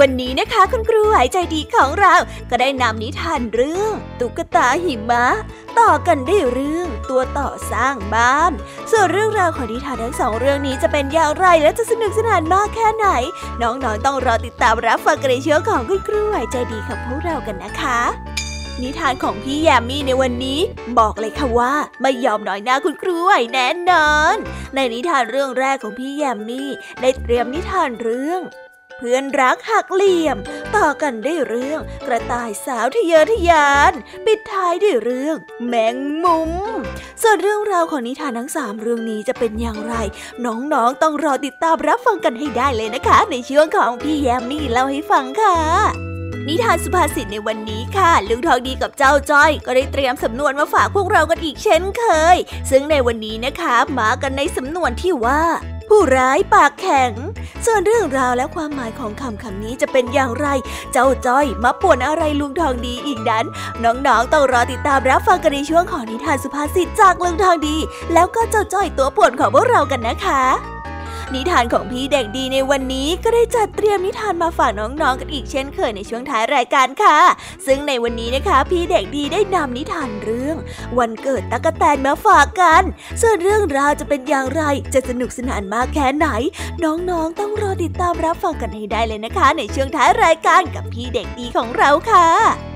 วันนี้นะคะคุณครูหายใจดีของเราก็ได้นำนิทานเรื่อง ตุ๊กตาหิมะ ต่อกันได้เรื่องตัวต่อสร้างบ้าน ส่วนเรื่องราวของนิทานทั้งสองเรื่องนี้จะเป็นอย่างไรและจะสนุกสนานมากแค่ไหน น้องๆต้องรอติดตามรับฟังกันในเชื้อของคุณครูหายใจดีกับพวกเรากันนะคะนิทานของพี่แยมมี่ในวันนี้ บอกเลยค่ะว่า ไม่ยอมน้อยหน้าคุณครูไหวแน่นอน ในนิทานเรื่องแรกของพี่แยมมี่ได้เตรียมนิทานเรื่อง เพื่อนรักหักเหลี่ยม ต่อกันได้เรื่องกระต่ายสาวทะเยอทะยาน ปิดท้ายด้วยเรื่อง แมงมุม ส่วนเรื่องราวของนิทานทั้งสามเรื่องนี้จะเป็นอย่างไร น้องๆต้องรอติดตามรับฟังกันให้ได้เลยนะคะ ในช่วงของพี่แยมมี่เล่าให้ฟังค่ะนิทานสุภาษิตในวันนี้ค่ะ ลุงทองดีกับเจ้าจ้อย ก็ได้เตรียมสำนวนมาฝากพวกเรากันอีกเช่นเคย ซึ่งในวันนี้นะคะ มากันในสำนวนที่ว่า ผู้ร้ายปากแข็ง ส่วนเรื่องราวและความหมายของคำคำนี้จะเป็นอย่างไร เจ้าจ้อยมาป่วนอะไรลุงทองดีอีกนั้น น้องๆต้องรอติดตามรับฟังกันในช่วงของนิทานสุภาษิตจากลุงทองดี แล้วก็เจ้าจ้อยตัวป่วนของพวกเรากันนะคะ นิทานของพี่เด็กดีในวันนี้ก็ได้จัดเตรียมนิทานมาฝากน้องๆกันอีกเช่นเคยในช่วงท้ายรายการค่ะ ซึ่งในวันนี้นะคะ พี่เด็กดีได้นำนิทานเรื่อง วันเกิดตั๊กแตนมาฝากกัน ส่วนเรื่องราวจะเป็นอย่างไรจะสนุกสนานมากแค่ไหน น้องๆต้องรอติดตามรับฟังกันให้ได้เลยนะคะ ในช่วงท้ายรายการกับพี่เด็กดีของเราค่ะ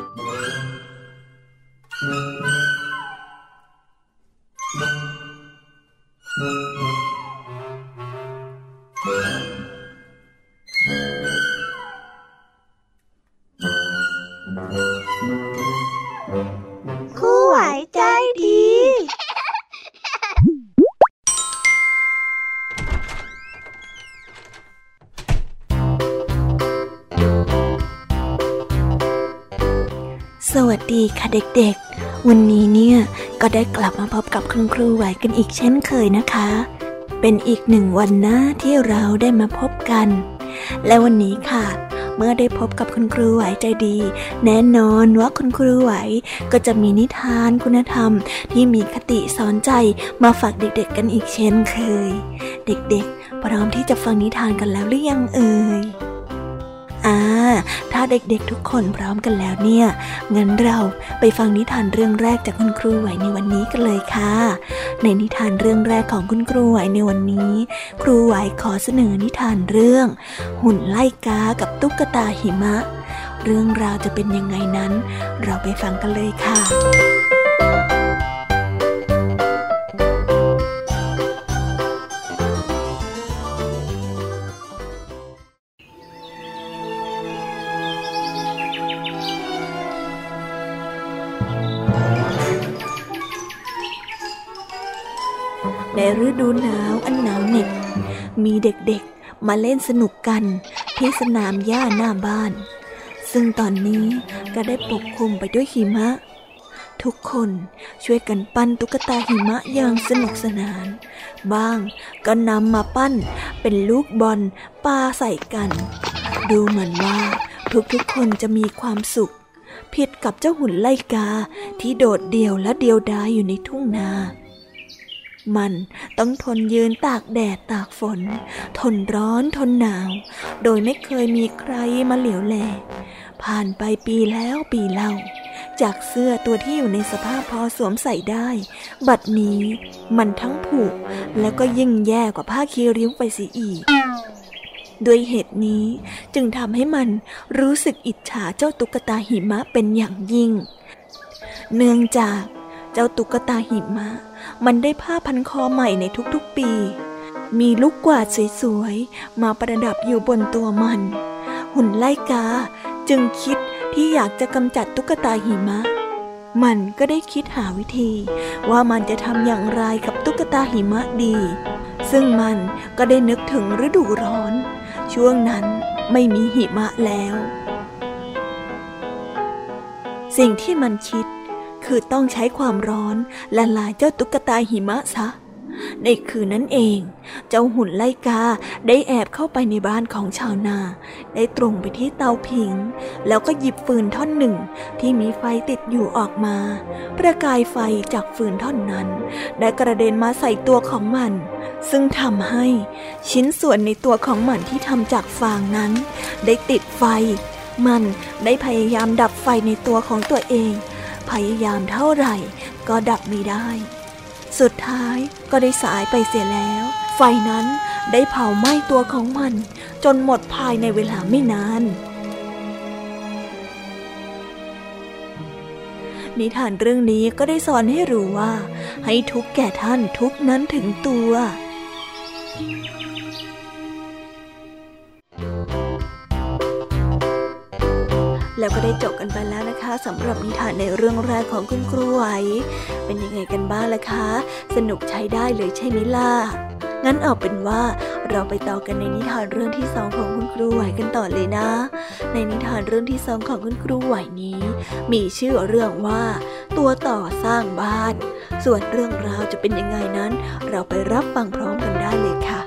เด็กๆ วันนี้เนี่ยก็ได้กลับมาพบกับคุณครูไหวกันอีกเช่นเคยนะคะ เป็นอีกหนึ่งวันนะที่เราได้มาพบกัน และวันนี้ค่ะ เมื่อได้พบกับคุณครูไหวใจดี แน่นอนว่าคุณครูไหวก็จะมีนิทานคุณธรรม ที่มีคติสอนใจมาฝากเด็กๆกันอีกเช่นเคย เด็กๆ พร้อมที่จะฟังนิทานกันแล้วหรือยังเอ่ย ถ้าเด็กๆทุกคนพร้อมกันแล้วเนี่ย งั้นเราไปฟังนิทานเรื่องแรกจากคุณครูไหวในวันนี้กันเลยค่ะ ในนิทานเรื่องแรกของคุณครูไหวในวันนี้ ครูไหวขอเสนอนิทานเรื่อง หุ่นไล่กากับตุ๊กตาหิมะ เรื่องราวจะเป็นยังไงนั้น เราไปฟังกันเลยค่ะ ดูหนาวอันหนาวเหน็บมีเด็กๆมาเล่นสนุกกันที่สนามหญ้าหน้าบ้าน ซึ่งตอนนี้ก็ได้ปกคลุมไปด้วยหิมะ ทุกคนช่วยกันปั้นตุ๊กตาหิมะอย่างสนุกสนาน บ้างก็นำมาปั้นเป็นลูกบอลปาใส่กัน ดูเหมือนว่าทุกๆคนจะมีความสุขผิดกับเจ้าหุ่นไล่กาที่โดดเดี่ยวและเดียวดายอยู่ในทุ่งนา มันต้องทนยืนตากแดดตากฝน ทนร้อนทนหนาว โดยไม่เคยมีใครมาเหลียวแล ผ่านไปปีแล้วปีเล่า จากเสื้อตัวที่อยู่ในสภาพพอสวมใส่ได้ บัดนี้มันทั้งผุแล้วก็ยิ่งแย่กว่าผ้าคีริ้วไปเสียอีกด้วยเหตุนี้จึงทำให้มันรู้สึกอิจฉาเจ้าตุ๊กตาหิมะเป็นอย่างยิ่ง เนื่องจากเจ้าตุ๊กตาหิมะ มันได้ผ้าพันคอใหม่ในทุกๆปี มีลูกกวาดสวยๆ มาประดับอยู่บนตัวมัน หุ่นไล่กาจึงคิดที่อยากจะกำจัดตุ๊กตาหิมะ มันก็ได้คิดหาวิธี ว่ามันจะทำอย่างไรกับตุ๊กตาหิมะดี ซึ่งมันก็ได้นึกถึงฤดูร้อน ช่วงนั้นไม่มีหิมะแล้ว สิ่งที่มันคิด คือต้องใช้ความร้อนละลายเจ้าตุ๊กตาหิมะซะ ในคืนนั้นเอง เจ้าหุ่นไล่กาได้แอบเข้าไปในบ้านของชาวนา ได้ตรงไปที่เตาผิง แล้วก็หยิบฟืนท่อนหนึ่งที่มีไฟติดอยู่ออกมา ประกายไฟจากฟืนท่อนนั้น ได้กระเด็นมาใส่ตัวของมัน ซึ่งทำให้ชิ้นส่วนในตัวของมันที่ทำจากฟางนั้น ได้ติดไฟ มันได้พยายามดับไฟในตัวของตัวเอง พยายามเท่าไหร่ ก็ดับไม่ได้ สุดท้ายก็ได้สายไปเสียแล้ว ไฟนั้นได้เผาไหม้ตัวของมัน จนหมดภายในเวลาไม่นาน นิทานเรื่องนี้ก็ได้สอนให้รู้ว่า ให้ทุกแก่ท่านทุกนั้นถึงตัว แล้วก็ได้จบกันไปแล้วนะคะสำหรับนิทานในเรื่องแรกของคุณครูไหว เป็นยังไงกันบ้างล่ะคะ สนุกใช้ได้เลยใช่ไหมล่ะงั้นเอาเป็นว่าเราไปต่อกันในนิทานเรื่องที่สองของคุณครูไหวกันต่อเลยนะ ในนิทานเรื่องที่สองของคุณครูไหวนี้ มีชื่อเรื่องว่า ตัวต่อสร้างบ้าน ส่วนเรื่องราวจะเป็นยังไงนั้น เราไปรับฟังพร้อมกันได้เลยค่ะ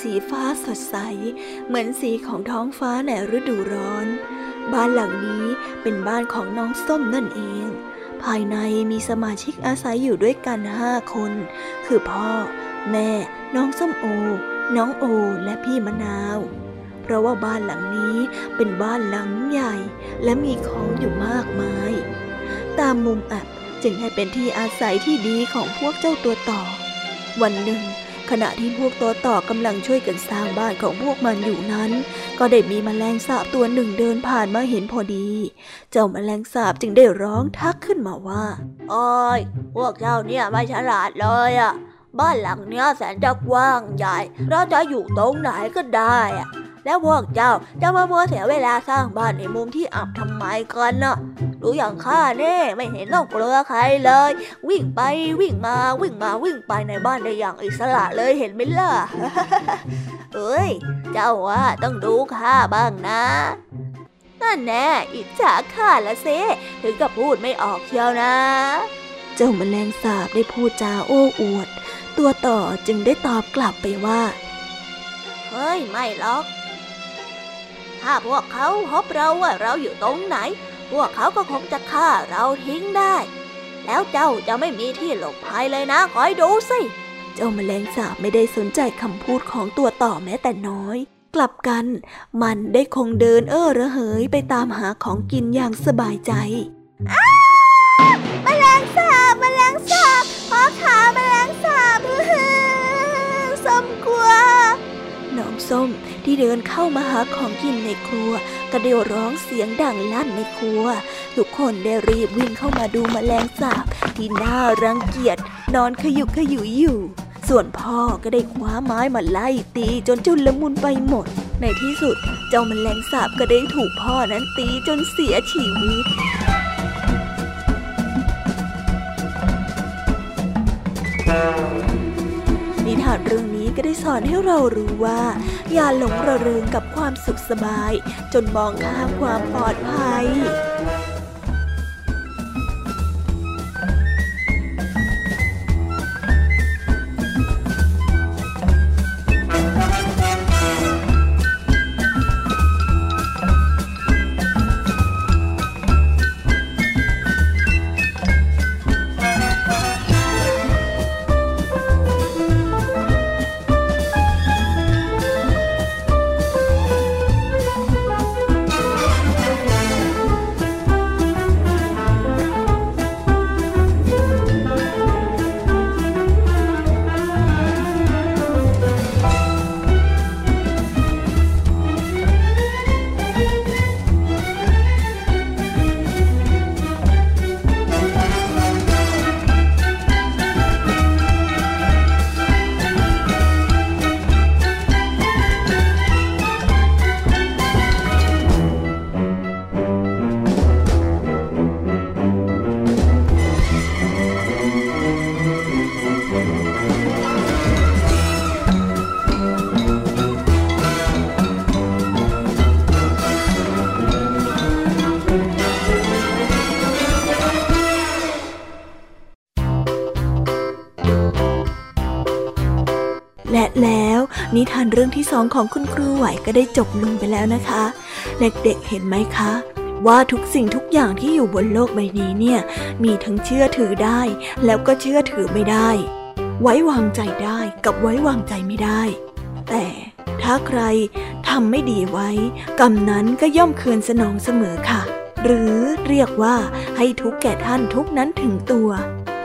สีฟ้าสดใส เหมือนสีของท้องฟ้าในฤดูร้อน บ้านหลังนี้เป็นบ้านของน้องส้มนั่นเอง ภายในมีสมาชิกอาศัยอยู่ด้วยกันห้าคน คือพ่อ แม่ น้องส้มโอ น้องโอ และพี่มะนาว เพราะว่าบ้านหลังนี้เป็นบ้านหลังใหญ่ และมีของอยู่มากมาย ตามมุมอับจึงให้เป็นที่อาศัยที่ดีของพวกเจ้าตัวต่อ วันหนึ่ง ขณะที่พวกตัวต่อกำลังช่วยกันสร้างบ้านของพวกมันอยู่นั้น ก็ได้มีแมลงสาบตัวหนึ่งเดินผ่านมาเห็นพอดี เจ้าแมลงสาบจึงได้ร้องทักขึ้นมาว่าโอ้ยพวกเจ้าเนี่ยไม่ฉลาดเลยอะบ้านหลังเนี้ยแสนจะกว้างใหญ่ เราจะอยู่ตรงไหนก็ได้อะ แล้วพวกเจ้าจะมามัวเสียเวลาสร้างบ้านในมุมที่อับทำไมกันน่ะดูอย่างข้าเน่ไม่เห็นต้องกลัวใครเลย วิ่งไปวิ่งมาวิ่งมาวิ่งไปในบ้านได้อย่างอิสระเลยเห็นไหมล่ะเอ้ย เจ้าว่าต้องดูข้าบ้างนะนั่นแน่อิจฉาข้าละเซถึงกับพูดไม่ออกเชียวนะ เจ้าแมลงสาบได้พูดจาโอ้อวด ตัวต่อจึงได้ตอบกลับไปว่า เฮ้ย ไม่หรอก ถ้าพวกเขาพบเราว่าเราอยู่ตรงไหน พวกเขาก็คงจะฆ่าเราทิ้งได้ แล้วเจ้าจะไม่มีที่หลบภัยเลยนะคอยดูสิ เจ้าแมลงสาบไม่ได้สนใจคำพูดของตัวต่อแม้แต่น้อย กลับกัน มันได้คงเดินเอ้อระเหยไปตามหาของกินอย่างสบายใจ ส้มที่เดินเข้ามาหาของกินในครัวก็ได้ร้องเสียงดังลั่นในครัว ทุกคนได้รีบวิ่งเข้ามาดูมแมลงสาบที่น่ารังเกียจนอนขยุกขยุยอยู่ ส่วนพ่อก็ได้คว้าไม้มาไล่ตีจนจุลมุนไปหมด ในที่สุดเจ้ามแมลงสาบก็ได้ถูกพ่อนั้นตีจนเสียชีวิต นิทานเรื่องนี้ก็ได้สอนให้เรารู้ว่า อย่าหลงระเริงกับความสุขสบาย จนมองข้ามความปลอดภัย เรื่องที่สองของคุณครูไหวก็ได้จบลงไปแล้วนะคะ เด็กๆเห็นไหมคะ ว่าทุกสิ่งทุกอย่างที่อยู่บนโลกใบนี้เนี่ย มีทั้งเชื่อถือได้ แล้วก็เชื่อถือไม่ได้ ไว้วางใจได้กับไว้วางใจไม่ได้ แต่ถ้าใครทำไม่ดีไว้ กรรมนั้นก็ย่อมคืนสนองเสมอค่ะ หรือเรียกว่าให้ทุกแก่ท่านทุกนั้นถึงตัว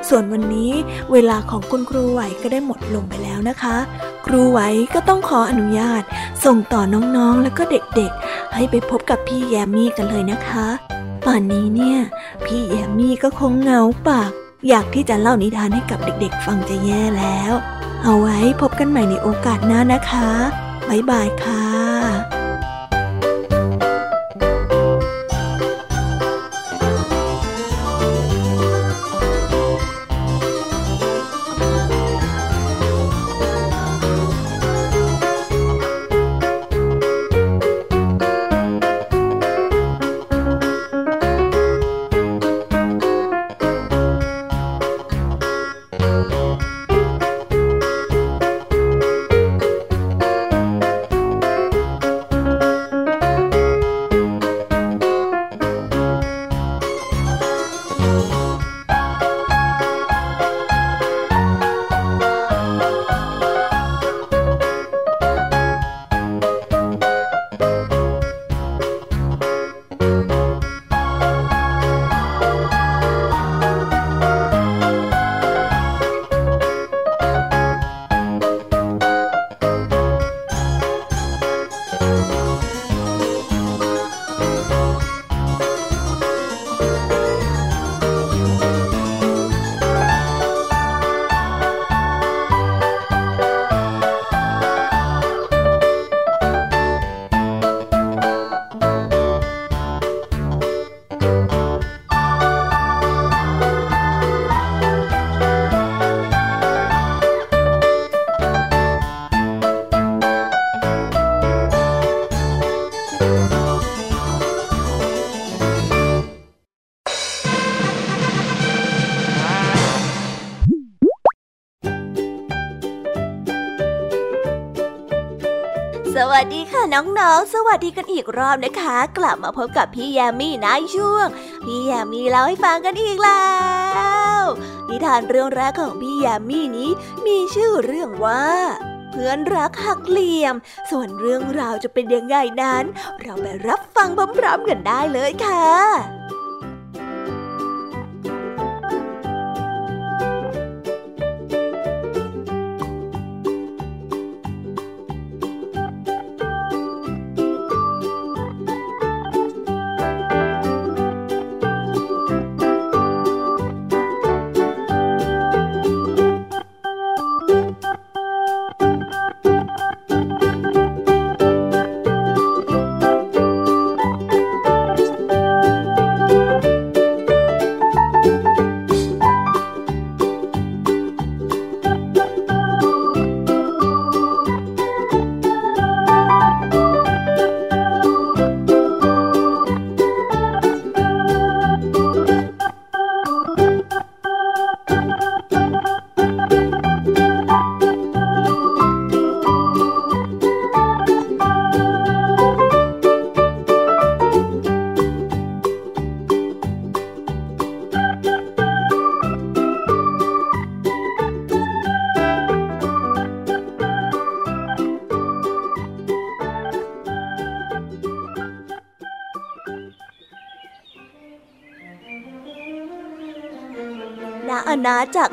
ส่วนวันนี้เวลาของคุณครูไหวก็ได้หมดลงไปแล้วนะคะ ครูไว้ก็ต้องขออนุญาต ส่งต่อน้องๆแล้วก็เด็กๆ ให้ไปพบกับพี่แยมมี่กันเลยนะคะตอนนี้เนี่ย พี่แยมมี่ก็คงเหงาปาก อยากที่จะเล่านิทานให้กับเด็กๆ ฟังจะแย่แล้ว เอาไว้พบกันใหม่ในโอกาสหน้านะคะ บ๊ายบายค่ะ น้องๆ สวัสดีกันอีกรอบนะคะ กลับมาพบกับพี่ยามีในช่วง พี่ยามีเล่าให้ฟังกันอีกแล้ว นิทานเรื่องแรกของพี่ยามีนี้มีชื่อเรื่องว่า เพื่อนรักหักเหลี่ยม ส่วนเรื่องราวจะเป็นยังไงนั้น เราไปรับฟังพร้อมๆกันได้เลยค่ะ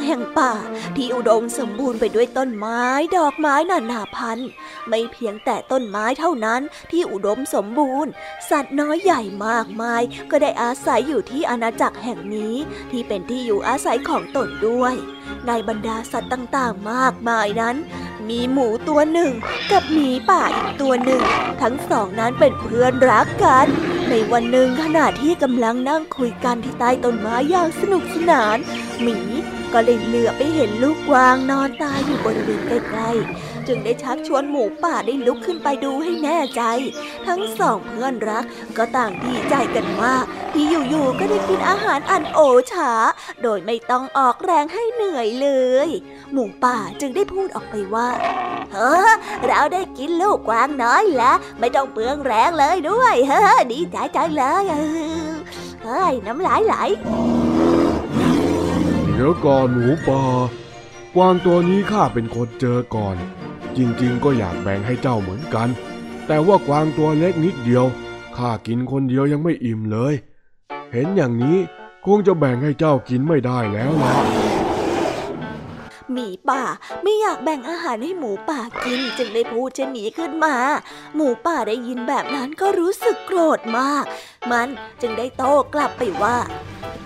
แห่งป่า ที่อุดมสมบูรณ์ไปด้วยต้นไม้ดอกไม้นานาพันธุ์ ไม่เพียงแต่ต้นไม้เท่านั้นที่อุดมสมบูรณ์ สัตว์น้อยใหญ่มากมาย ก็ได้อาศัยอยู่ที่อาณาจักรแห่งนี้ ที่เป็นที่อยู่อาศัยของตนด้วย ในบรรดาสัตว์ต่างๆ มากมายนั้น มีหมูตัวหนึ่ง กับหมีป่าอีกตัวหนึ่ง ทั้งสองนั้นเป็นเพื่อนรักกันในวันหนึ่งขณะที่กำลังนั่งคุยกันที่ใต้ต้นไม้อย่างสนุกสนาน หมี ก็เลยเหลือไปเห็นลูกกวางนอนตายอยู่บริเวณใกล้ๆ จึงได้ชักชวนหมูป่าได้ลุกขึ้นไปดูให้แน่ใจ ทั้งสองเพื่อนรักก็ต่างดีใจกันมาก ที่อยู่ๆก็ได้กินอาหารอันโอชาโดยไม่ต้องออกแรงให้เหนื่อยเลย หมูป่าจึงได้พูดออกไปว่าเฮ้อเราได้กินลูกกวางน้อยแล้วไม่ต้องเปลืองแรงเลยด้วย เฮ้อดีใจจังเลยเฮ้ยน้ำลายไหล ดี๋ยวก่อนหมูป่ากวางตัวนี้ข้าเป็นคนเจอก่อน จริงๆ ก็อยากแบ่งให้เจ้าเหมือนกัน แต่ว่ากวางตัวเล็กนิดเดียวข้ากินคนเดียวยังไม่อิ่มเลย เห็นอย่างนี้คงจะแบ่งให้เจ้ากินไม่ได้แล้วล่ะ หมีป่า ไม่อยากแบ่งอาหารให้หมูป่ากินจึงได้พูดเช่นนี้ขึ้นมา หมูป่าได้ยินแบบนั้นก็รู้สึกโกรธมาก มันจึงได้โต้กลับไปว่า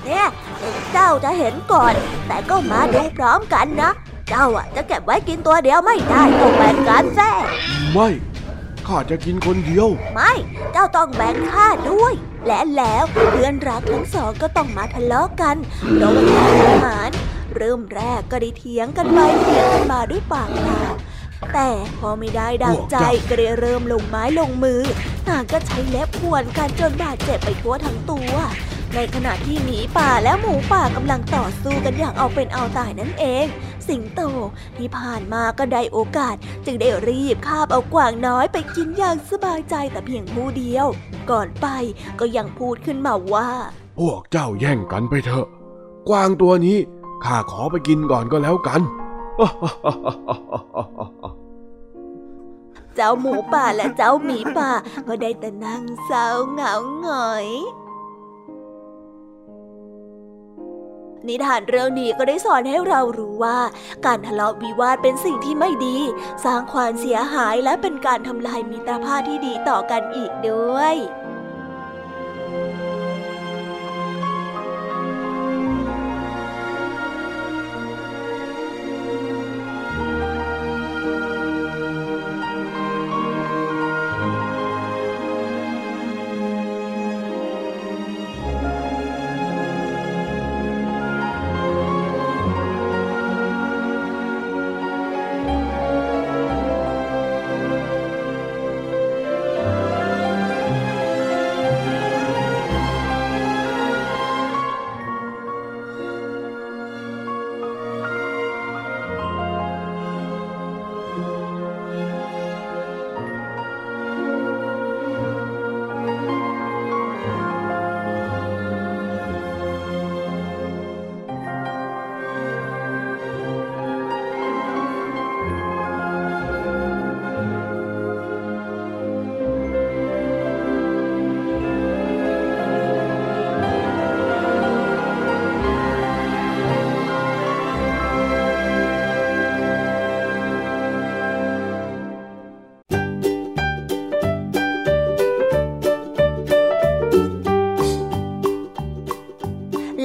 เนี่ยถึงเจ้าจะเห็นก่อน แต่ก็มาดูพร้อมกันนะ เจ้าอะจะเก็บไว้กินตัวเดียวไม่ได้ต้องแบ่งกันแท้ไม่ข้าจะกินคนเดียว ไม่ เจ้าต้องแบ่งข้าด้วย และแล้วเพื่อนรักทั้งสองก็ต้องมาทะเลาะกันเพราะว่าแย่งอาหาร เริ่มแรกก็ได้เถียงกันไปเถียงกันมาด้วยปากเปล่าแต่พอไม่ได้ดังใจก็ได้เริ่มลงไม้ลงมือต่างก็ใช้เล็บข่วนกันจนบาดเจ็บไปทั่วทั้งตัว ในขณะที่หมีป่าและหมูป่ากำลังต่อสู้กันอย่างเอาเป็นเอาตายนั่นเอง สิงโตที่ผ่านมาก็ได้โอกาส จึงได้รีบคาบเอากวางน้อยไปกินอย่างสบายใจแต่เพียงผู้เดียว ก่อนไปก็ยังพูดขึ้นมาว่า พวกเจ้าแย่งกันไปเถอะ กวางตัวนี้ ข้าขอไปกินก่อนก็แล้วกัน เจ้าหมูป่าและเจ้าหมีป่าก็ได้แต่นั่งเศร้าเหงาหงอย นิทานเรื่องนี้ก็ได้สอนให้เรารู้ว่า การทะเลาะวิวาทเป็นสิ่งที่ไม่ดี สร้างความเสียหายและเป็นการทำลายมิตรภาพที่ดีต่อกันอีกด้วย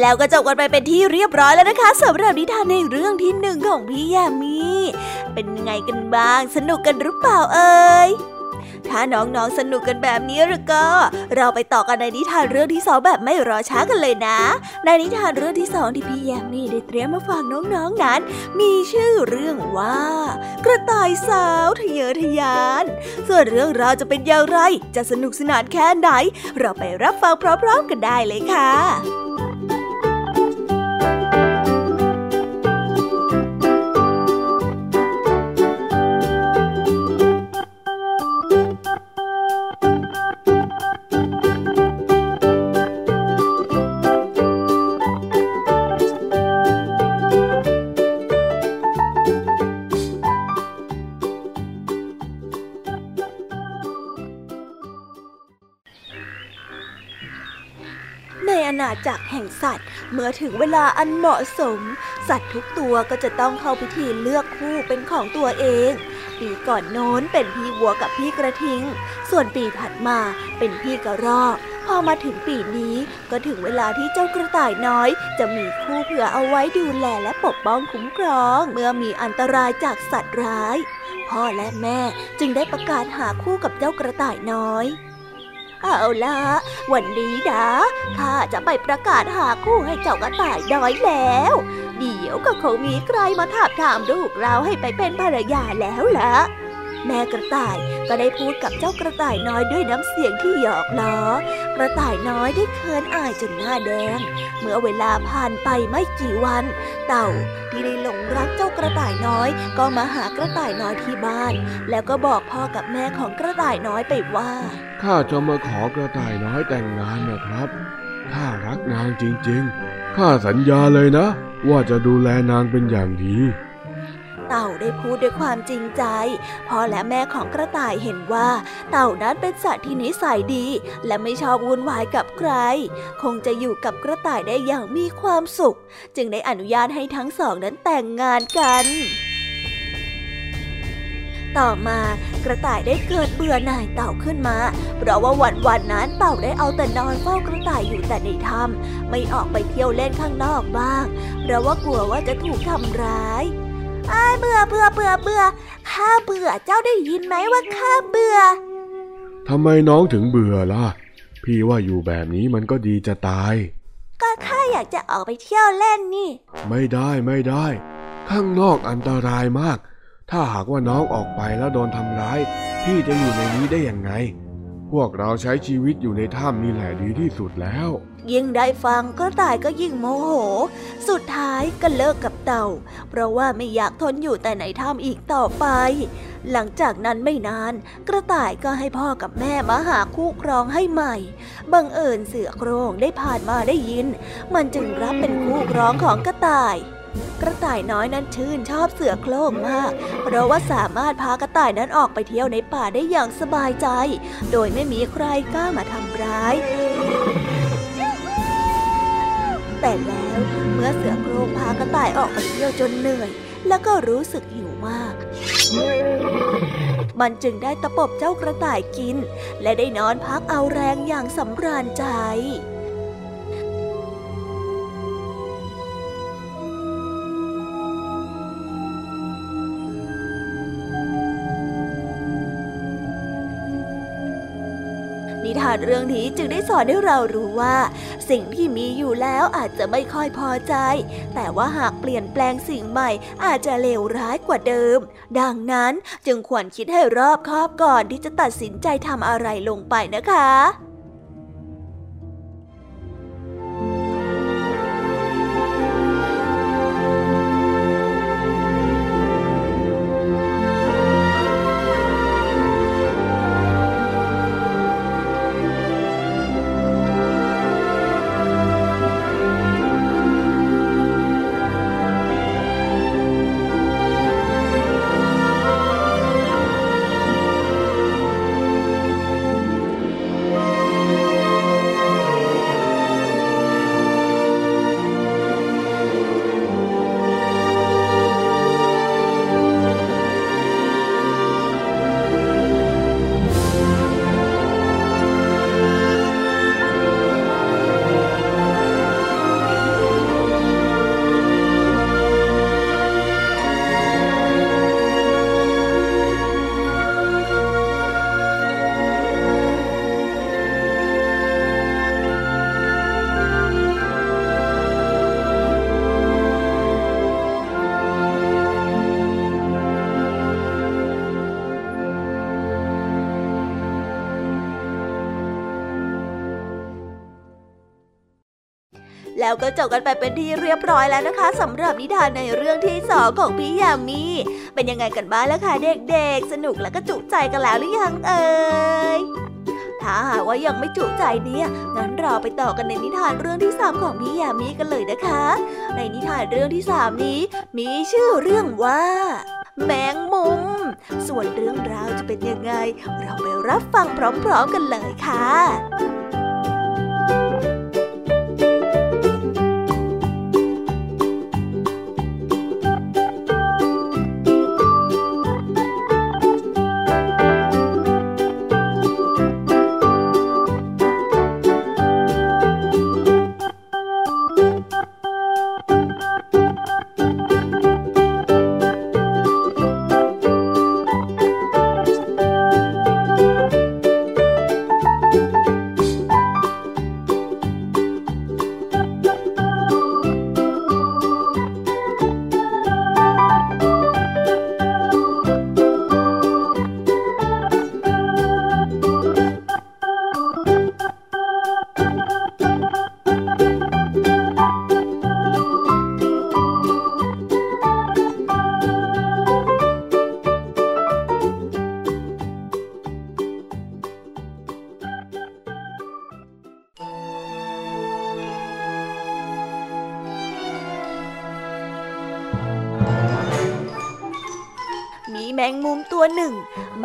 แล้วก็จบกันไปเป็นที่เรียบร้อยแล้วนะคะสำหรับนิทานในเรื่องที่หนึ่งของพี่ยามีเป็นไงกันบ้าง สนุกกันหรือเปล่าเอ่ยถ้าน้องๆสนุกกันแบบนี้หรือก็ เราไปต่อกันในนิทานเรื่องที่สองแบบไม่รอช้ากันเลยนะ ในนิทานเรื่องที่สองที่พี่แยมมี่ได้เตรียมมาฝากน้องๆนั้น มีชื่อเรื่องว่า กระต่ายสาวทะเยอทะยาน ส่วนเรื่องราวจะเป็นอย่างไร จะสนุกสนานแค่ไหน เราไปรับฟังพร้อมๆกันได้เลยค่ะ เมื่อถึงเวลาอันเหมาะสม สัตว์ทุกตัวก็จะต้องเข้าพิธีเลือกคู่เป็นของตัวเอง ปีก่อนโน้นเป็นพี่วัวกับพี่กระทิง ส่วนปีถัดมาเป็นพี่กระรอก พอมาถึงปีนี้ก็ถึงเวลาที่เจ้ากระต่ายน้อย จะมีคู่เผื่อเอาไว้ดูแลและปกป้องคุ้มครอง เมื่อมีอันตรายจากสัตว์ร้าย พ่อและแม่จึงได้ประกาศหาคู่กับเจ้ากระต่ายน้อย เอาละวันนี้นะข้าจะไปประกาศหาคู่ให้เจ้ากระต่ายน้อยแล้ว เดี๋ยวก็คงมีใครมาถามถามลูกเราให้ไปเป็นภรรยาแล้วล่ะ แม่กระต่ายก็ได้พูดกับเจ้ากระต่ายน้อยด้วยน้ำเสียงที่หยอกล้อกระต่ายน้อยได้เคินอายจนหน้าแดง เมื่อเวลาผ่านไปไม่กี่วัน เต่าที่ได้หลงรักเจ้ากระต่ายน้อย ก็มาหากระต่ายน้อยที่บ้าน แล้วก็บอกพ่อกับแม่ของกระต่ายน้อยไปว่าข้าจะมาขอกระต่ายน้อยแต่งงานนะครับข้ารักนางจริงๆข้าสัญญาเลยนะ ว่าจะดูแลนางเป็นอย่างดี เต่าได้พูดด้วยความจริงใจ พ่อและแม่ของกระต่ายเห็นว่า เต่านั้นเป็นสัตว์ที่นิสัยดี และไม่ชอบวุ่นวายกับใคร คงจะอยู่กับกระต่ายได้อย่างมีความสุข จึงได้อนุญาตให้ทั้งสองนั้นแต่งงานกันต่อมากระต่ายได้เกิดเบื่อหน่ายเต่าขึ้นมา เพราะว่าวันวันนั้นเต่าได้เอาแต่นอนเฝ้ากระต่ายอยู่แต่ในถ้ำไม่ออกไปเที่ยวเล่นข้างนอกบ้าง เพราะว่ากลัวว่าจะถูกทำร้าย อ้เบื่อเบื่อเบื่อเบื่อข้าเบื่อเจ้าได้ยินไหมว่าข้าเบื่อทำไมน้องถึงเบื่อล่ะ พี่ว่าอยู่แบบนี้มันก็ดีจะตาย ก็ข้าอยากจะออกไปเที่ยวเล่นนี่ ไม่ได้ไม่ได้ ข้างนอกอันตรายมาก ถ้าหากว่าน้องออกไปแล้วโดนทำร้าย พี่จะอยู่ในนี้ได้ยังไง พวกเราใช้ชีวิตอยู่ในถ้ำนี่แหละดีที่สุดแล้ว ยิ่งได้ฟังกระต่ายก็ยิ่งโมโห สุดท้ายก็เลิกกับเต่า เพราะว่าไม่อยากทนอยู่แต่ในถ้ำอีกต่อไป หลังจากนั้นไม่นาน กระต่ายก็ให้พ่อกับแม่มาหาคู่ครองให้ใหม่ บังเอิญเสือโครงได้ผ่านมาได้ยิน มันจึงรับเป็นคู่ครองของกระต่ายกระต่ายน้อยนั้นชื่นชอบเสือโคร่งมาก เพราะว่าสามารถพากระต่ายนั้นออกไปเที่ยวในป่าได้อย่างสบายใจ โดยไม่มีใครกล้ามาทำร้าย แต่แล้วเมื่อเสือโครงพากระต่ายออกไปเที่ยวจนเหนื่อย แล้วก็รู้สึกหิวมาก มันจึงได้ตะปบเจ้ากระต่ายกิน และได้นอนพักเอาแรงอย่างสำราญใจานเรื่องนี้จึงได้สอนให้เรารู้ว่า สิ่งที่มีอยู่แล้วอาจจะไม่ค่อยพอใจ แต่ว่าหากเปลี่ยนแปลงสิ่งใหม่อาจจะเลวร้ายกว่าเดิม ดังนั้นจึงควรคิดให้รอบคอบก่อนที่จะตัดสินใจทำอะไรลงไปนะคะ ก็จบกันไปเป็นที่เรียบร้อยแล้วนะคะสำหรับนิทานในเรื่องที่สองของพี่ยามีเป็นยังไงกันบ้างล่ะคะเด็กๆ สนุกและก็จุใจกันแล้วหรือยังเอ่ยถ้าหากว่ายังไม่จุใจเนี่ย งั้นเราไปต่อกันในนิทานเรื่องที่สามของพี่ยามีกันเลยนะคะ ในนิทานเรื่องที่สามนี้ มีชื่อเรื่องว่าแมงมุม ส่วนเรื่องราวจะเป็นยังไง เราไปรับฟังพร้อมๆกันเลยค่ะ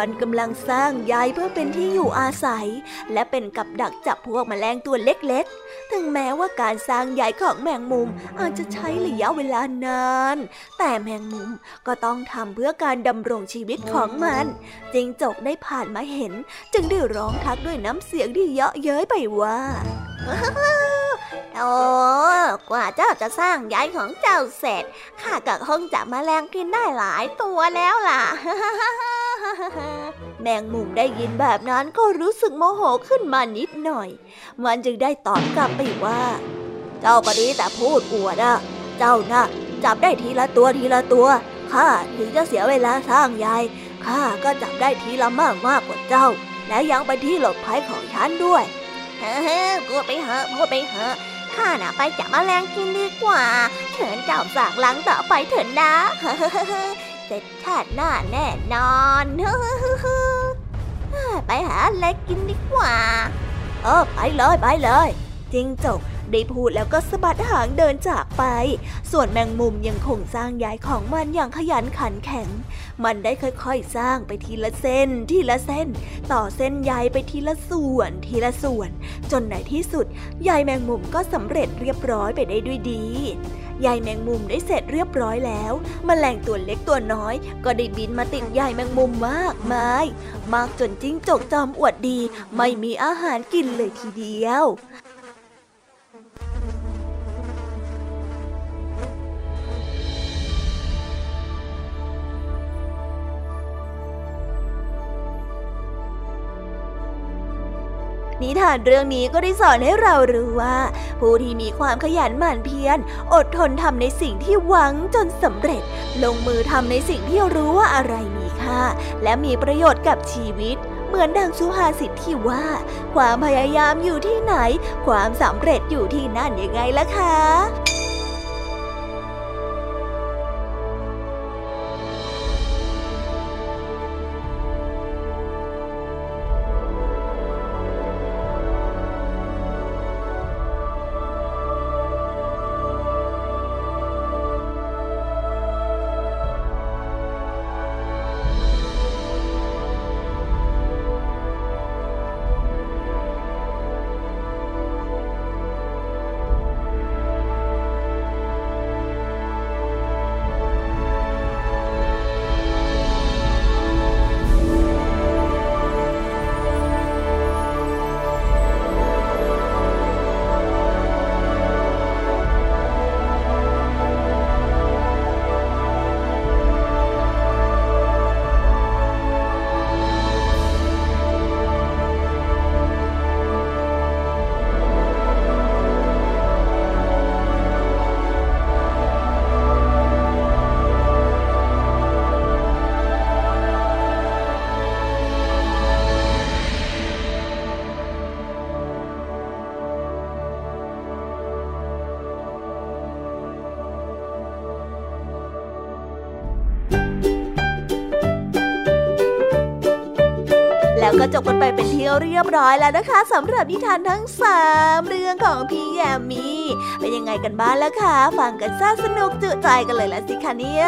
มันกำลังสร้างใยเพื่อเป็นที่อยู่อาศัย และเป็นกับดักจับพวกแมลงตัวเล็กๆ ถึงแม้ว่าการสร้างใยของแมงมุมอาจจะใช้ระยะเวลานาน แต่แมงมุมก็ต้องทำเพื่อการดำรงชีวิตของมันจิงจกได้ผ่านมาเห็น จึงได้ร้องทักด้วยน้ำเสียงที่เยาะเย้ยไปว่า โอ้กว่าเจ้าจะสร้างใยของเจ้าเสร็จ ข้าก็คงจะมาแมลงกินได้หลายตัวแล้วล่ะ แมงมุมได้ยินแบบนั้นก็รู้สึกโมโหขึ้นมานิดหน่อย มันจึงได้ตอบกลับไปว่า เจ้าก็ดีแต่พูดอวดอะเจ้านะ่ะจับได้ทีละตัวทีละตัวข้าถึงจะเสียเวลาสร้างใยข้าก็จับได้ทีละมากมากกว่าเจ้า แล้วยังไปที่หลบภัยของฉันด้วย เฮ้อพูดไปเหอะพูดไปเหอะข้าน่ะไปจับแมลงกินดีกว่า เชิญเจ้าสากลังต่อไปเถิดนะเร็จชาติหน้าแน่นอนไปหาอะไรกินดีกว่า เออไปเลยไปเลยจิงจก ได้พูดแล้วก็สะบัดหางเดินจากไป ส่วนแมงมุมยังคงสร้างยายของมันอย่างขยันขันแข็ง มันได้ค่อยๆสร้างไปทีละเส้น ทีละเส้น ต่อเส้นใยไปทีละส่วน ทีละส่วน จนในที่สุดยายแมงมุมก็สำเร็จเรียบร้อยไปได้ด้วยดีใยแมงมุมได้เสร็จเรียบร้อยแล้วมแมลงตัวเล็กตัวน้อย ก็ได้บินมาติดใยแมงมุมมากมาย มากจนจิ้งจกจอมอวดดี ไม่มีอาหารกินเลยทีเดียว นิทานเรื่องนี้ก็ได้สอนให้เรารู้ว่า ผู้ที่มีความขยันหมั่นเพียรอดทนทำในสิ่งที่หวังจนสำเร็จ ลงมือทำในสิ่งที่รู้ว่าอะไรมีค่า และมีประโยชน์กับชีวิตเหมือนดังสุภาษิตที่ว่า ความพยายามอยู่ที่ไหน ความสำเร็จอยู่ที่นั่นยังไงล่ะคะ เป็นที่เรียบร้อยแล้วนะคะสำหรับนิทานทั้งสามเรื่องของพี่แยมมี่เป็นยังไงกันบ้างล่ะคะฟังกันซะสนุกจุใจกันเลยละสิคะเนี่ย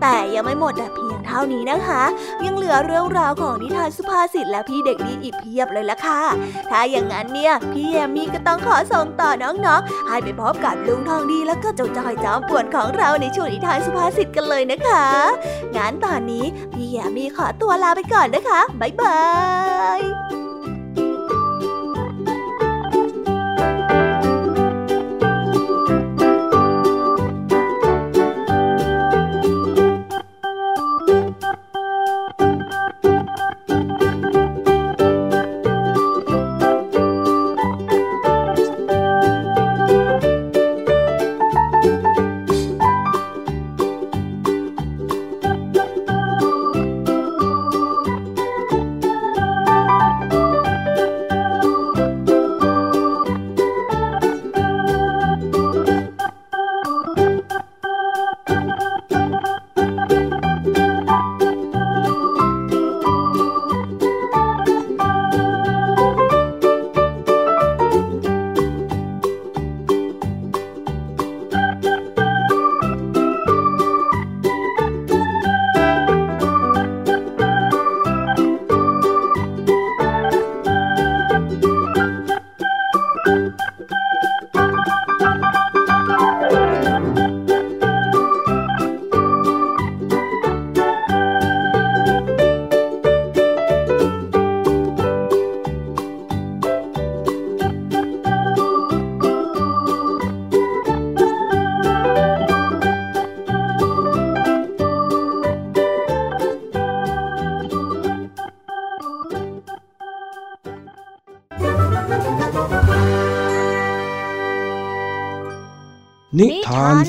แต่ยังไม่หมดแต่เพียงเท่านี้นะคะ ยังเหลือเรื่องราวของนิทานสุภาษิตและพี่เด็กดีอีกเพียบเลยละค่ะ ถ้าอย่างนั้นเนี่ยพี่แยมมี่ก็ต้องขอส่งต่อน้องๆ ให้ไปพบกับลุงทองดีแล้วก็เจ้าจอยจอมป่วนของเราในช่วงนิทานสุภาษิตกันเลยนะคะงั้นตอนนี้พี่แยมมี่ขอตัวลาไปก่อนนะคะบ๊ายบาย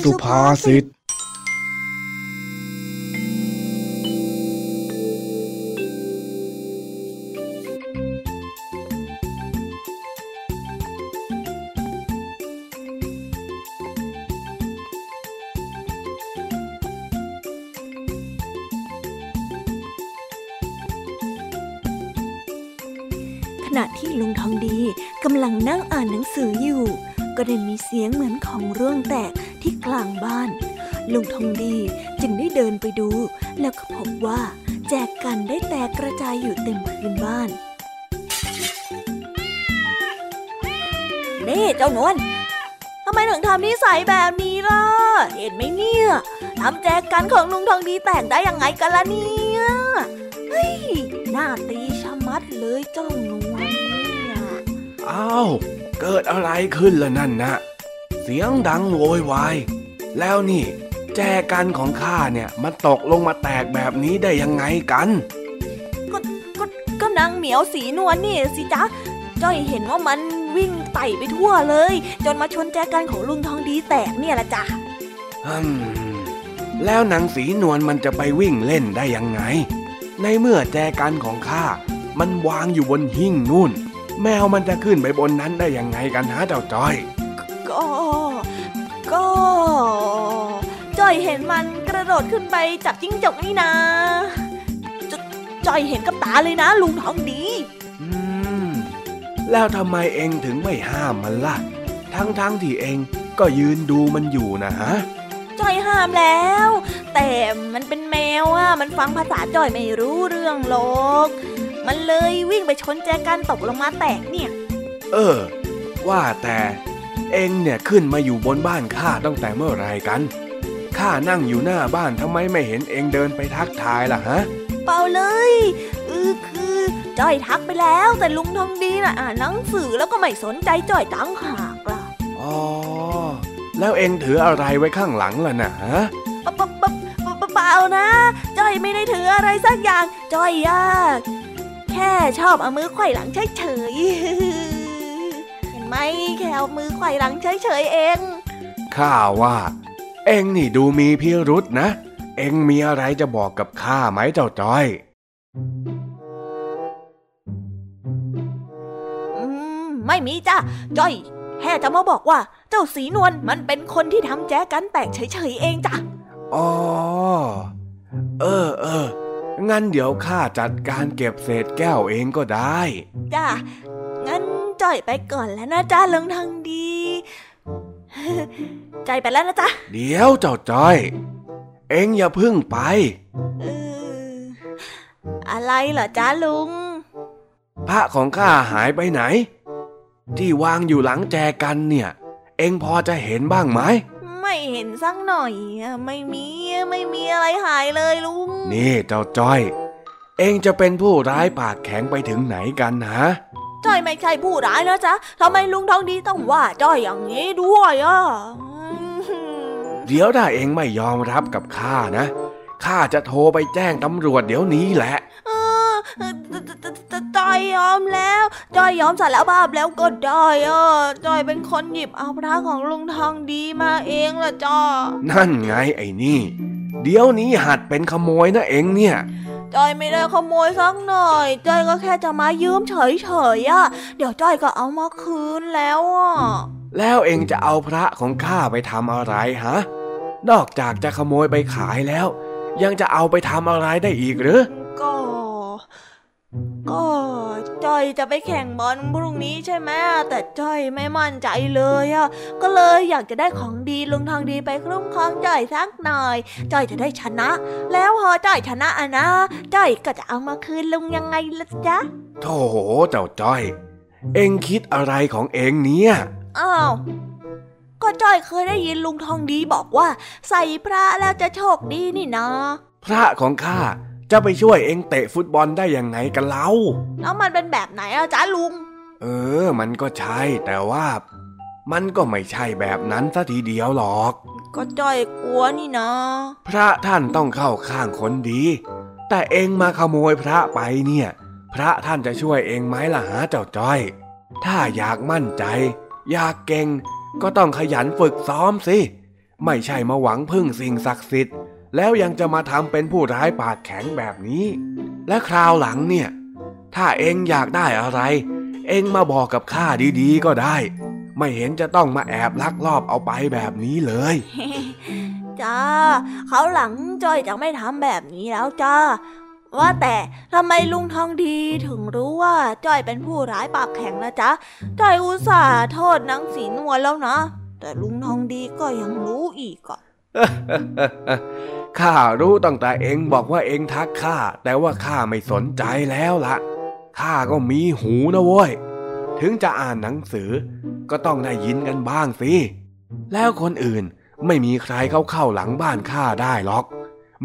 สุภาษิต แจกกันได้แตกกระจายอยู่เต็มพื้นบ้าน นี่เจ้านวลทำไมถึงทำนิสัยแบบนี้ล่ะ เห็นไหมเนี่ยทำแจกันของลุงทองดีแตกได้ยังไงกันล่ะเนี่ยเฮ้ยหน้าตีชะมัดเลยเจ้านวลเนี่ยอ้าวเกิดอะไรขึ้นล่ะนั่นนะเสียงดังโวยวายแล้วนี่ แจกันของข้าเนี่ยมันตกลงมาแตกแบบนี้ได้ยังไงกัน ก็ก็ก็นางเหมียวสีนวลนี่สิจ๊ะจ้อยเห็นว่ามันวิ่งไต่ไปทั่วเลย จนมาชนแจกันของลุงทองดีแตกเนี่ยละจ้ะอืมแล้วนางสีนวลมันจะไปวิ่งเล่นได้ยังไง ในเมื่อแจกันของข้ามันวางอยู่บนหิ้งนู่น แมวมันจะขึ้นไปบนนั้นได้ยังไงกันฮะเจ้าจ้อย ก็ ก็ จ้อยเห็นมันกระโดดขึ้นไปจับจิ้งจกนี่นะจจ้อยเห็นกับตาเลยนะลุงทองดี อืม แล้วทำไมเองถึงไม่ห้ามมันล่ะ ทั้งๆทที่เองก็ยืนดูมันอยู่นะฮะจ้อยห้ามแล้ว แต่มันเป็นแมวอะ มันฟังภาษาจ้อยไม่รู้เรื่องหรอก มันเลยวิ่งไปชนแจกันตกลงมาแตกเนี่ย เออ ว่าแต่ เองเนี่ยขึ้นมาอยู่บนบ้านข้าตั้งแต่เมื่อไรกัน ข้านั่งอยู่หน้าบ้านทำไมไม่เห็นเองเดินไปทักทายล่ะฮะ เปล่าเลยเออคือจ้อยทักไปแล้วแต่ลุงทองดีน่ะอ่านหนังสือแล้วก็ไม่สนใจจ้อยตั้งหากล่ะอ๋อแล้วเองถืออะไรไว้ข้างหลังล่ะนะฮะปะปะปะปะเปล่านะจ้อยไม่ได้ถืออะไรสักอย่างจ้อยยากแค่ชอบเอามือไขว่หลังเฉยๆเห็นไหมแค่เอามือไขว่หลังเฉยๆเองข้าว่า เอ็งนี่ดูมีพิรุษนะ เอ็งมีอะไรจะบอกกับข้าไหมเจ้าจ้อย อืม ไม่มีจ้ะจ้อย แค่จะมาบอกว่า เจ้าสีนวลมันเป็นคนที่ทำแจกันแตกเฉยๆเองจ้ะ อ๋อ เออเออ งั้นเดี๋ยวข้าจัดการเก็บเศษแก้วเองก็ได้ จ้างั้นจ้อยไปก่อนแล้วนะจ้าลุงทองดี ใจไปแล้วนะจ๊ะ เดี๋ยวเจ้าจ้อย เองอย่าพึ่งไปเอออะไรเหรอจ้าลุง พระของข้าหายไปไหน ที่วางอยู่หลังแจกันเนี่ย เองพอจะเห็นบ้างไหม ไม่เห็นสักหน่อยอะไม่มีไม่มีอะไรหายเลยลุง นี่เจ้าจ้อย เองจะเป็นผู้ร้ายปากแข็งไปถึงไหนกันฮะ จ้อยไม่ใช่ผู้ร้ายนะจ๊ะทำไมลุงทองดีต้องว่าจ้อยอย่างนี้ด้วยอะอืมเดี๋ยวถ้าเองไม่ยอมรับกับข้านะข้าจะโทรไปแจ้งตำรวจเดี๋ยวนี้แหละเออเออจจจจ้อยยอมแล้วจ้อยยอมสารภาพแล้วก็ได้อะจ้อยเป็นคนหยิบเอาพระของลุงทองดีมาเองล่ะจ้านั่นไงไอ้นี่ เดี๋ยวนี้หัดเป็นขโมยนะเองเนี่ย จ้อยไม่ได้ขโมยสักหน่อย จ้อยก็แค่จะมายืมเฉยๆอะ เดี๋ยวจ้อยก็เอามาคืนแล้วอะ แล้วเองจะเอาพระของข้าไปทำอะไรฮะ นอกจากจะขโมยไปขายแล้ว ยังจะเอาไปทำอะไรได้อีกหรือ ก็ ก็จ้อยจะไปแข่งบอลพรุ่งนี้ใช่ไหมแต่จ้อยไม่มั่นใจเลยอะก็เลยอยากจะได้ของดีลุงทองดีไปคุ้มครองจ้อยสักหน่อยจ้อยจะได้ชนะ แล้วพอจ้อยชนะอะนะจ้อยก็จะเอามาคืนลุงยังไงล่ะจ๊ะโธ่เจ้าจ้อย เองคิดอะไรของเองเนี่ยอ้าวก็จ้อยเคยได้ยินลุงทองดีบอกว่า ใส่พระแล้วจะโชคดีนี่นะพระของข้า จะไปช่วยเองเตะฟุตบอลได้ยังไงกันเล่า แล้วมันเป็นแบบไหนอะจ๊ะลุง เออ มันก็ใช่ แต่ว่า มันก็ไม่ใช่แบบนั้นซะทีเดียวหรอก ก็จ้อยกลัวนี่นะ พระท่านต้องเข้าข้างคนดี แต่เองมาขโมยพระไปเนี่ย พระท่านจะช่วยเองไหมล่ะฮะเจ้าจ้อย ถ้าอยากมั่นใจ อยากเก่ง ก็ต้องขยันฝึกซ้อมสิ ไม่ใช่มาหวังพึ่งสิ่งศักดิ์สิทธิ์ แล้วยังจะมาทำเป็นผู้ร้ายปากแข็งแบบนี้ และคราวหลังเนี่ย ถ้าเองอยากได้อะไร เองมาบอกกับข้าดีๆก็ได้ ไม่เห็นจะต้องมาแอบลักลอบเอาไปแบบนี้เลยจ้าเขาหลังจอยจะไม่ทำแบบนี้แล้วจ้าว่าแต่ทำไมลุงทองดีถึงรู้ว่าจ้อยเป็นผู้ร้ายปากแข็งนะจ๊ะจ้อยอุตส่าห์โทษนางสีนวลแล้วนะ แต่ลุงทองดีก็ยังรู้อีกอะ ข้ารู้ตั้งแต่เองบอกว่าเองทักข้าแต่ว่าข้าไม่สนใจแล้วละข้าก็มีหูนะเว้ย ถึงจะอ่านหนังสือ ก็ต้องได้ยินกันบ้างสิ แล้วคนอื่นไม่มีใครเข้าเข้าหลังบ้านข้าได้หรอก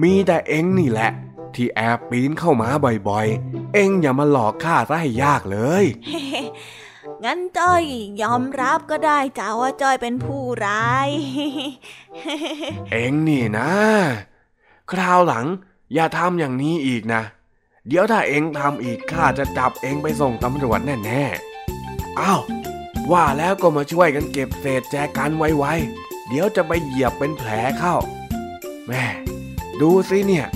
มีแต่เองนี่แหละ ที่แอบปีนเข้ามาบ่อยๆ เองอย่ามาหลอกข้าซะให้ยากเลย งั้นจ้อยยอมรับก็ได้จ้าว่าจ้อยเป็นผู้ร้าย เองนี่นะ คราวหลัง อย่าทำอย่างนี้อีกนะ เดี๋ยวถ้าเองทำอีกข้าจะจับเองไปส่งตำรวจแน่ๆอ้าวว่าแล้วก็มาช่วยกันเก็บเศษแจกันไว้ๆเดี๋ยวจะไปเหยียบเป็นแผลเข้า แม่ ดูสิเนี่ย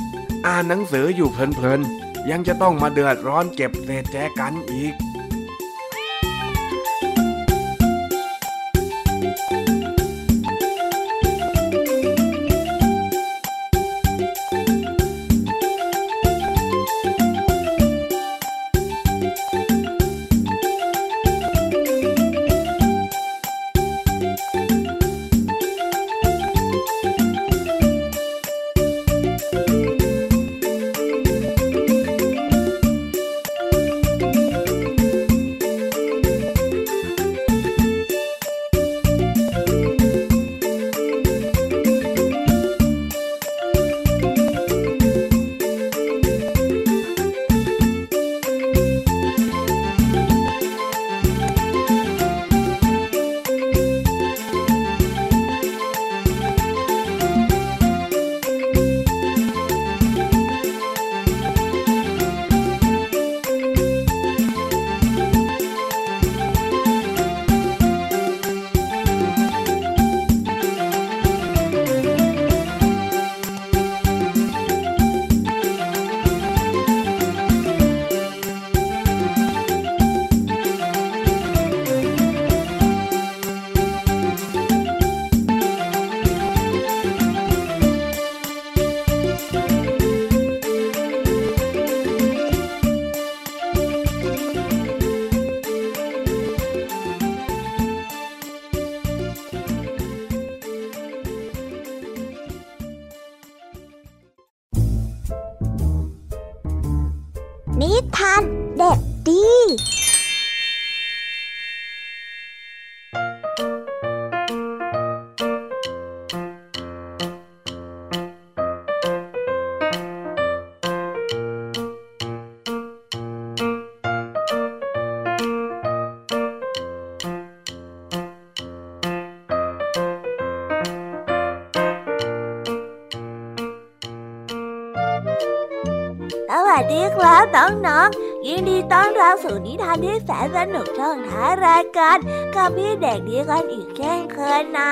อ่านหนังสืออยู่เพลินๆยังจะต้องมาเดือดร้อนเก็บเศษแจกันอีก สู่นิทานที่แสนสนุกช่องท้ารายการกับพี่เด็กดีกันอีกเช่นเคยนะ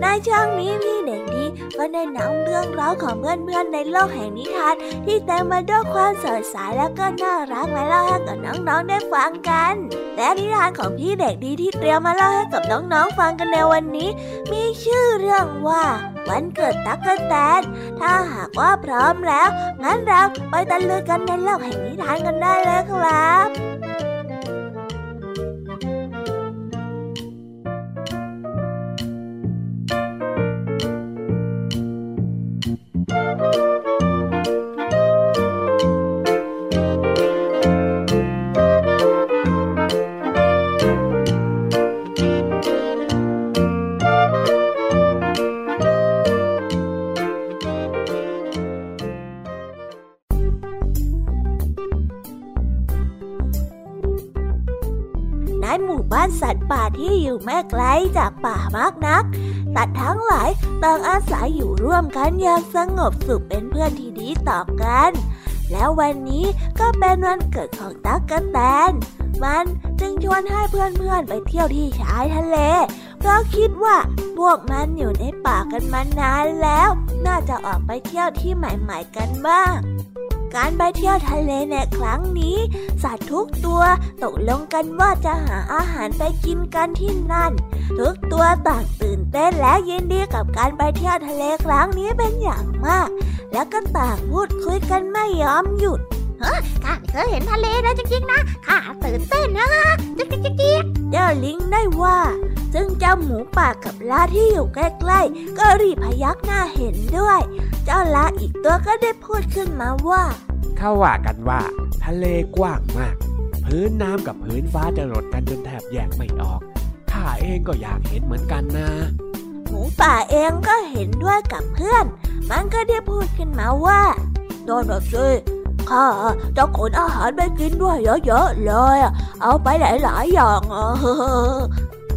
ในช่องนี้พี่เด็กดีก็ได้นำเรื่องราวของเพื่อนๆในโลกแห่งนิทานที่เต็มไปด้วยความสดใสและก็น่ารักมาเล่าให้กับน้องๆได้ฟังกัน และนิทานของพี่เด็กดีที่เตรียมมาเล่าให้กับน้องๆฟังกันในวันนี้ มีชื่อเรื่องว่า วันเกิดตั๊กแตน ถ้าหากว่าพร้อมแล้ว งั้นเราไปตะลุยกันในโลกแห่งนิทานกันได้เลยครับ ที่อยู่ไม่ไกลจากป่ามากนักสัตว์ทั้งหลายต่างอาศัยอยู่ร่วมกันอย่างสงบสุขเป็นเพื่อนที่ดีต่อกัน แล้ววันนี้ก็เป็นวันเกิดของตั๊กกะแตน มันจึงชวนให้เพื่อนๆไปเที่ยวที่ชายทะเล เพราะคิดว่าพวกมันอยู่ในป่ากันมานานแล้ว น่าจะออกไปเที่ยวที่ใหม่ ๆ กันบ้าง การไปเที่ยวทะเลในครั้งนี้ สัตว์ทุกตัวตกลงกันว่าจะหาอาหารไปกินกันที่นั่น ทุกตัวต่างตื่นเต้นและยินดีกับการไปเที่ยวทะเลครั้งนี้เป็นอย่างมาก แล้วก็ต่างพูดคุยกันไม่ยอมหยุดเฮ้ข้าเคยเห็นทะเลนะจริงๆนะข้าตื่นเต้นนะจิ๊กจิ๊กจิ๊กเจ้าลิงได้ว่า ซึ่งเจ้าหมูป่ากับลาที่อยู่ใกล้ๆ ก็รีบพยักหน้าเห็นด้วย เจ้าลาอีกตัวก็ได้พูดขึ้นมาว่า เขาว่ากันว่า ทะเลกว้างมาก พื้นน้ำกับพื้นฟ้าจะหลดกันจนแทบแยกไม่ออก ข้าเองก็อยากเห็นเหมือนกันนะ หมูป่าเองก็เห็นด้วยกับเพื่อน มันก็ได้พูดขึ้นมาว่าโดนแบบซิข้าจะขนอาหารไปกินด้วยเยอะๆเลย เอาไปหลายๆอย่างเออ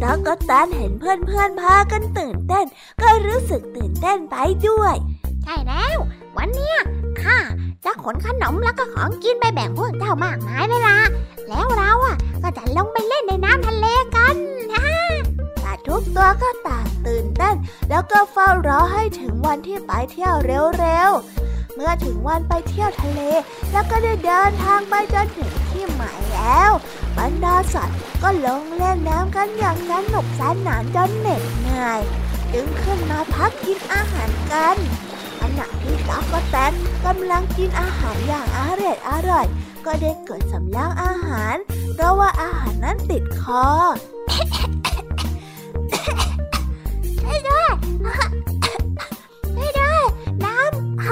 แล้วก็แตนเห็นเพื่อนๆพากันตื่นเต้น ก็รู้สึกตื่นเต้นไปด้วย ใช่แล้ว วันเนี้ยข้า จะขนขนมแล้วก็ของกินไปแบ่งพวกเจ้ามากมายเลยล่ะ แล้วเราอะก็จะลงไปเล่นในน้ำทะเลกันนะแต่ทุกตัวก็ต่างตื่นเต้น แล้วก็เฝ้ารอให้ถึงวันที่ไปเที่ยวเร็วๆ เมื่อถึงวันไปเที่ยวทะเล แล้วก็ได้เดินทางไปจนถึงที่หมายแล้ว บรรดาสัตว์ก็ลงเล่นน้ำกันอย่างนั้นุกสนานจนเหน็ดเหนื่อย จึงขึ้นมาพักกินอาหารกัน ณะที่ตั๊กแตนกำลังกินอาหารอย่างอร่อยอร่อย ก็ได้เกิดสำลักอาหาร เพราะว่าอาหารนั้นติดคอช่ได้ไม่ได้น้ำ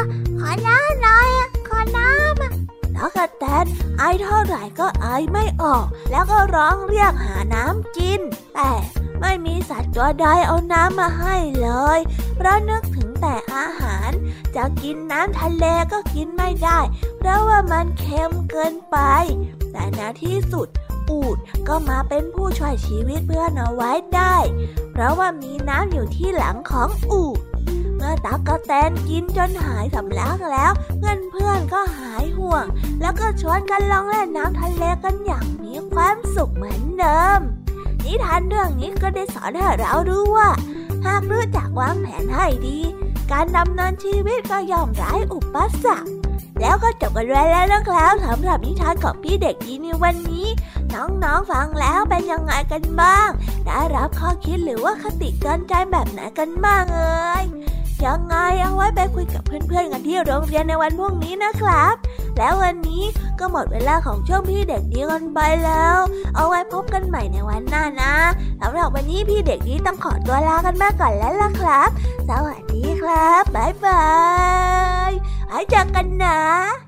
ขอน้ำหน่อยขอน้ำ ตั๊กแตนไอเท่าไหร่ก็ไอไม่ออก แล้วก็ร้องเรียกหาน้ำกิน แต่ไม่มีสัตว์ตัวใดเอาน้ำมาให้เลย เพราะนึกถึงแต่อาหาร จะกินน้ำทะเลก็กินไม่ได้ เพราะว่ามันเค็มเกินไป แต่ในที่สุดอูดก็มาเป็นผู้ช่วยชีวิตเพื่อนเอาไว้ได้ เพราะว่ามีน้ำอยู่ที่หลังของอูด เมื่อตักกะแตนกินจนหายสำลักแล้ว เพื่อนเพื่อนก็หายห่วง แล้วก็ชวนกันลองเล่นน้ำทะเลกันอย่างมีความสุขเหมือนเดิม นิทานเรื่องนี้ก็ได้สอนให้เรารู้ว่า หากรู้จักวางแผนให้ดี การดำเนินชีวิตก็ย่อมไร้อุปสรรคแล้วก็จบกันไปแล้วนะครับสำหรับนิทานของพี่เด็กดีในวันนี้ น้องๆฟังแล้วเป็นยังไงกันบ้าง ได้รับข้อคิดหรือว่าคติเตือนใจแบบไหนกันบ้างเอ่ย ยังไงเอาไว้ไปคุยกับเพื่อนๆกันที่โรงเรียนในวันพรุ่งนี้นะครับ แล้ววันนี้ก็หมดเวลาของช่วงพี่เด็กดีกันไปแล้ว เอาไว้พบกันใหม่ในวันหน้านะสำหรับวันนี้พี่เด็กดีต้องขอตัวลากันมาก่อนแล้วล่ะครับ สวัสดีครับบ๊ายบายไว้เจอกันนะ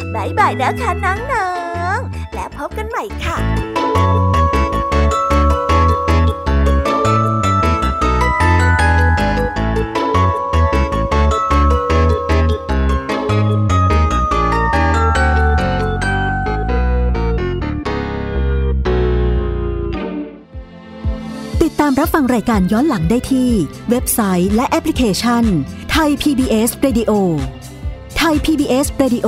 บายบายนะคะน้องๆ และพบกันใหม่ค่ะติดตามรับฟังรายการย้อนหลังได้ที่ เว็บไซต์และแอปพลิเคชันไทย PBS Radio ไทย PBS Radio